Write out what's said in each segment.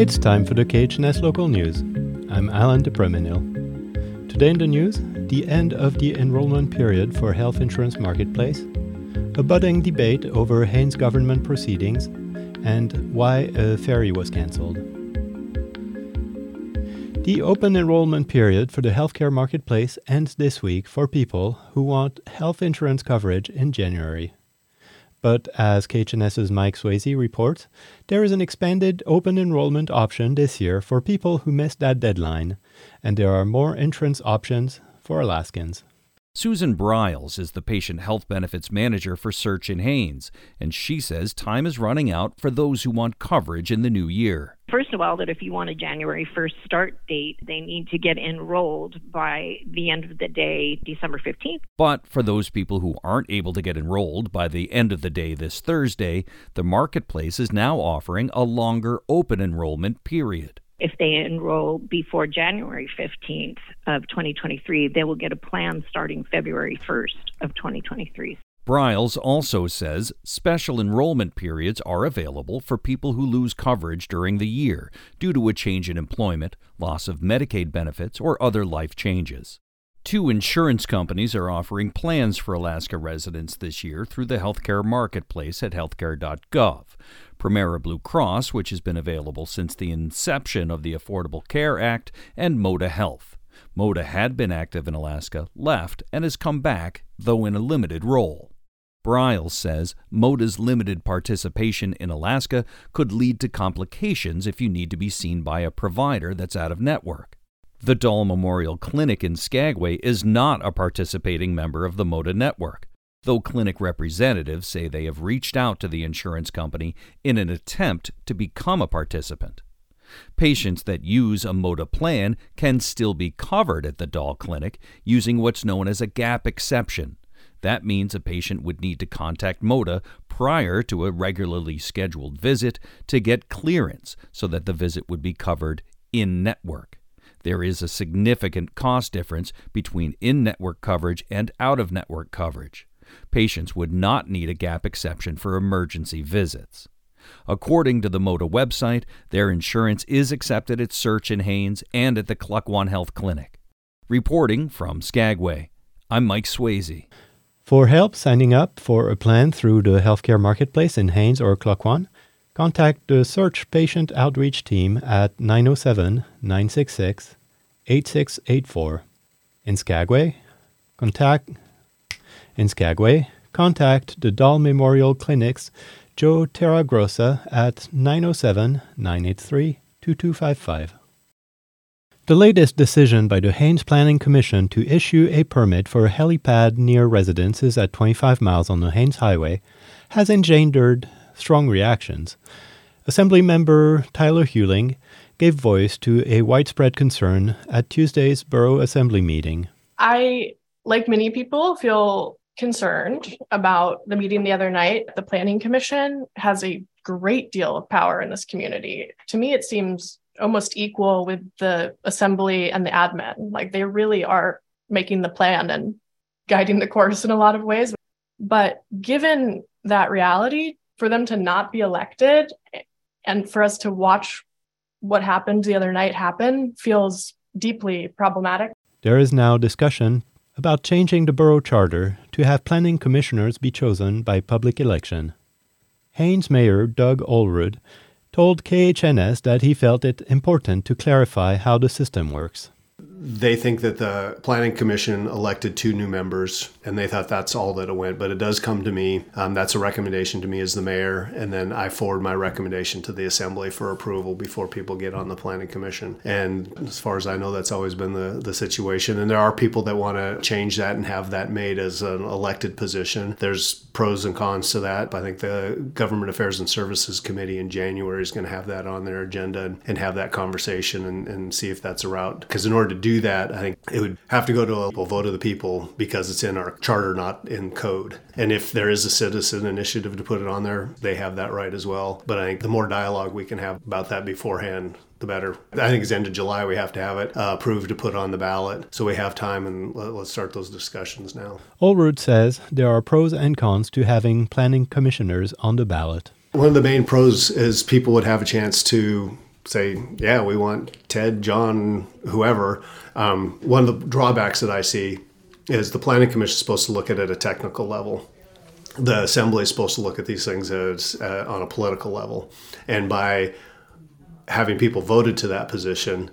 It's time for the KHNS local news. I'm Alan de Premenil. Today in the news, the end of the enrollment period for health insurance marketplace, a budding debate over Haines government proceedings, and why a ferry was cancelled. The open enrollment period for the healthcare marketplace ends this week for people who want health insurance coverage in January. But as KHNS's Mike Swayze reports, there is an expanded open enrollment option this year for people who missed that deadline, and there are more entrance options for Alaskans. Susan Briles is the patient health benefits manager for SEARHC and Haines, and she says time is running out for those who want coverage in the new year. First of all, that if you want a January 1st start date, they need to get enrolled by the end of the day, December 15th. But for those people who aren't able to get enrolled by the end of the day this Thursday, the marketplace is now offering a longer open enrollment period if they enroll before January 15th of 2023, they will get a plan starting February 1st of 2023. Briles also says special enrollment periods are available for people who lose coverage during the year due to a change in employment, loss of Medicaid benefits, or other life changes. Two insurance companies are offering plans for Alaska residents this year through the healthcare marketplace at healthcare.gov. Premera Blue Cross, which has been available since the inception of the Affordable Care Act, and Moda Health. Moda had been active in Alaska, left, and has come back, though in a limited role. Briles says Moda's limited participation in Alaska could lead to complications if you need to be seen by a provider that's out of network. The Dahl Memorial Clinic in Skagway is not a participating member of the Moda network, though clinic representatives say they have reached out to the insurance company in an attempt to become a participant. Patients that use a Moda plan can still be covered at the Dahl Clinic using what's known as a gap exception. That means a patient would need to contact Moda prior to a regularly scheduled visit to get clearance so that the visit would be covered in network there is a significant cost difference between in network coverage and out of network coverage. Patients would not need a gap exception for emergency visits. According to the Moda website, their insurance is accepted at SEARHC and Haines and at the Klukwan Health Clinic. Reporting from Skagway, I'm Mike Swayze. For help signing up for a plan through the healthcare marketplace in Haines or Klukwan, contact the SEARHC Patient Outreach Team at 907 966 8684. In Skagway, contact in Skagway, contact the Dahl Memorial Clinic's Joe Terragrossa at 907 983 2255. The latest decision by the Haines Planning Commission to issue a permit for a helipad near residences at 25 miles on the Haines Highway has engendered strong reactions. Assemblymember Tyler Huling gave voice to a widespread concern at Tuesday's Borough Assembly meeting. I, like many people, feel concerned about the meeting the other night. The Planning Commission has a great deal of power in this community. To me, it seems almost equal with the assembly and the admin. Like they really are making the plan and guiding the course in a lot of ways. But given that reality, for them to not be elected and for us to watch what happened the other night happen feels deeply problematic. There is now discussion about changing the borough charter to have planning commissioners be chosen by public election. Haines Mayor Doug Olerud told KHNS that he felt it important to clarify how the system works they think that the planning commission elected two new members and they thought that's all that it went but it does come to me. Um, that's a recommendation to me as the mayor and then i forward my recommendation to the assembly for approval before people get on the planning commission. And as far as i know that's always been the, the situation. And there are people that want to change that and have that made as an elected position. There's pros and cons to that. I think the government affairs and services committee in january is going to have that on their agenda and, and have that conversation and, and see if that's a route. Because in order to do do that, I think it would have to go to a vote of the people because it's in our charter, not in code. And if there is a citizen initiative to put it on there, they have that right as well. But I think the more dialogue we can have about that beforehand, the better. I think it's end of July we have to have it uh, approved to put on the ballot. So we have time and let, us start those discussions now. Olerud says there are pros and cons to having planning commissioners on the ballot. One of the main pros is people would have a chance to say, yeah, we want Ted, John, whoever. Um, one of the drawbacks that I see is the planning commission is supposed to look at it at a technical level. The assembly is supposed to look at these things as uh, on a political level, and by having people voted to that position,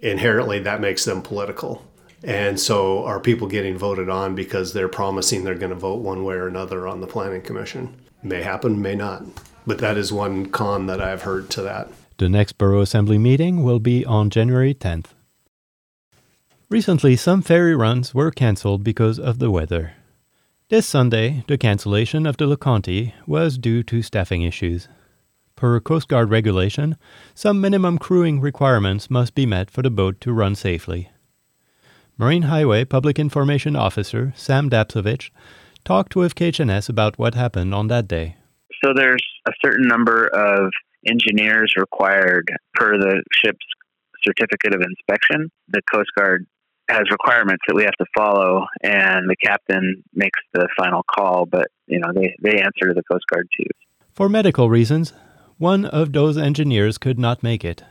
inherently that makes them political. And so, are people getting voted on because they're promising they're going to vote one way or another on the planning commission? May happen, may not. But that is one con that I've heard to that. The next Borough Assembly meeting will be on January 10th. Recently, some ferry runs were cancelled because of the weather. This Sunday, the cancellation of the LeConte was due to staffing issues. Per Coast Guard regulation, some minimum crewing requirements must be met for the boat to run safely. Marine Highway Public Information Officer Sam Dapcevich talked with KHNS about what happened on that day. So there's a certain number of engineers required per the ship's certificate of inspection. The Coast Guard has requirements that we have to follow, and the captain makes the final call. But you know, they they answer to the Coast Guard too. For medical reasons, one of those engineers could not make it.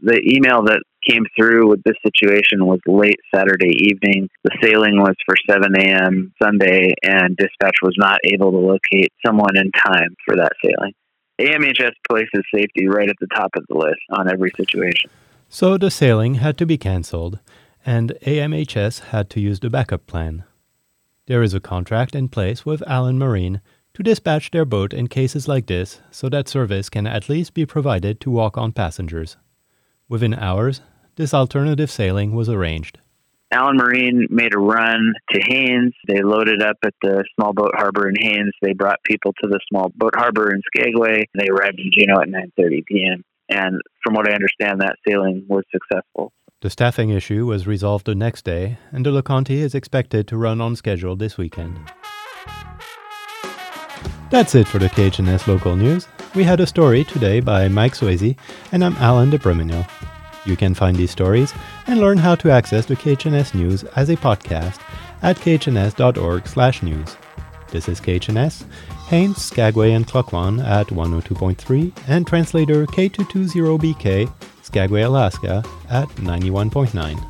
The email that came through with this situation was late Saturday evening. The sailing was for 7 a.m. Sunday, and dispatch was not able to locate someone in time for that sailing. AMHS places safety right at the top of the list on every situation. So the sailing had to be cancelled, and AMHS had to use the backup plan. There is a contract in place with Allen Marine to dispatch their boat in cases like this so that service can at least be provided to walk on passengers. Within hours, this alternative sailing was arranged. Allen Marine made a run to Haines. They loaded up at the small boat harbor in Haines. They brought people to the small boat harbor in Skagway. They arrived in Juneau at 9:30 p.m. And from what I understand, that sailing was successful. The staffing issue was resolved the next day, and the LeConte is expected to run on schedule this weekend. That's it for the KHNS local news. We had a story today by Mike Swayze, and I'm Alan de You can find these stories and learn how to access the KHNS news as a podcast at khns.org/news. This is KHNS, Haines, Skagway, and Klukwan at 102.3, and translator K220BK, Skagway, Alaska at 91.9.